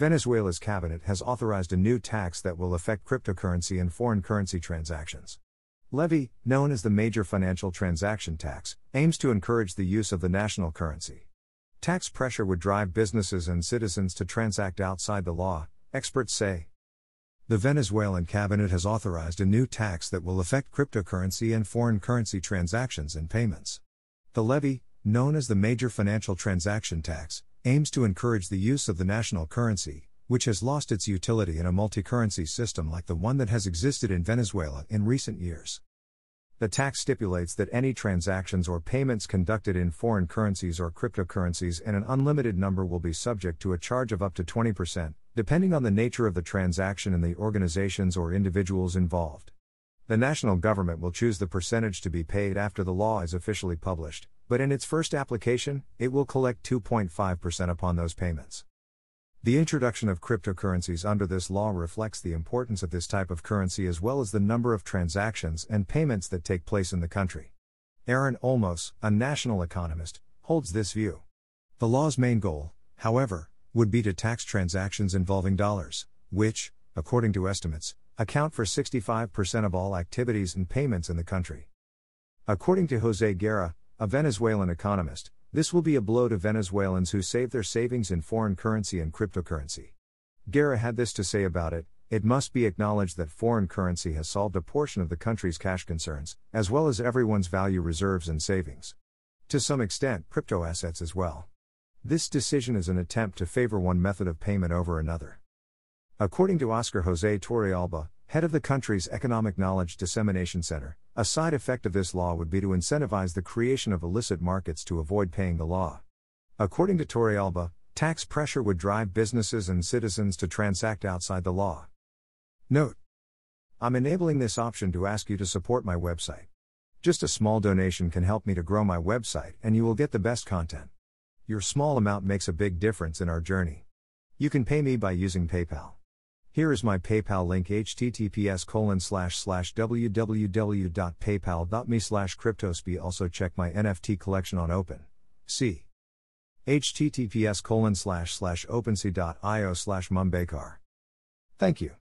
Venezuela's cabinet has authorized a new tax that will affect cryptocurrency and foreign currency transactions. Levy, known as the Major Financial Transaction Tax, aims to encourage the use of the national currency. Tax pressure would drive businesses and citizens to transact outside the law, experts say. The Venezuelan cabinet has authorized a new tax that will affect cryptocurrency and foreign currency transactions and payments. The levy, known as the Major Financial Transaction Tax, aims to encourage the use of the national currency, which has lost its utility in a multi currency system like the one that has existed in Venezuela in recent years. The tax stipulates that any transactions or payments conducted in foreign currencies or cryptocurrencies in an unlimited number will be subject to a charge of up to 20%, depending on the nature of the transaction and the organizations or individuals involved. The national government will choose the percentage to be paid after the law is officially published, but in its first application, it will collect 2.5% upon those payments. The introduction of cryptocurrencies under this law reflects the importance of this type of currency as well as the number of transactions and payments that take place in the country. Aaron Olmos, a national economist, holds this view. The law's main goal, however, would be to tax transactions involving dollars, which, according to estimates, account for 65% of all activities and payments in the country. According to Jose Guerra, a Venezuelan economist, this will be a blow to Venezuelans who save their savings in foreign currency and cryptocurrency. Guerra had this to say about it it must be acknowledged that foreign currency has solved a portion of the country's cash concerns, as well as everyone's value reserves and savings. To some extent, crypto assets as well. This decision is an attempt to favor one method of payment over another. According to Oscar Jose Torrealba, head of the country's Economic Knowledge Dissemination Center, a side effect of this law would be to incentivize the creation of illicit markets to avoid paying the law. According to Torrealba, tax pressure would drive businesses and citizens to transact outside the law. Note I'm enabling this option to ask you to support my website. Just a small donation can help me to grow my website, and you will get the best content. Your small amount makes a big difference in our journey. You can pay me by using PayPal. Here is my PayPal link https colon slash slash www.paypal.me slash also check my NFT collection on Open. See https colon slash slash opensea.io slash mumbekar. Thank you.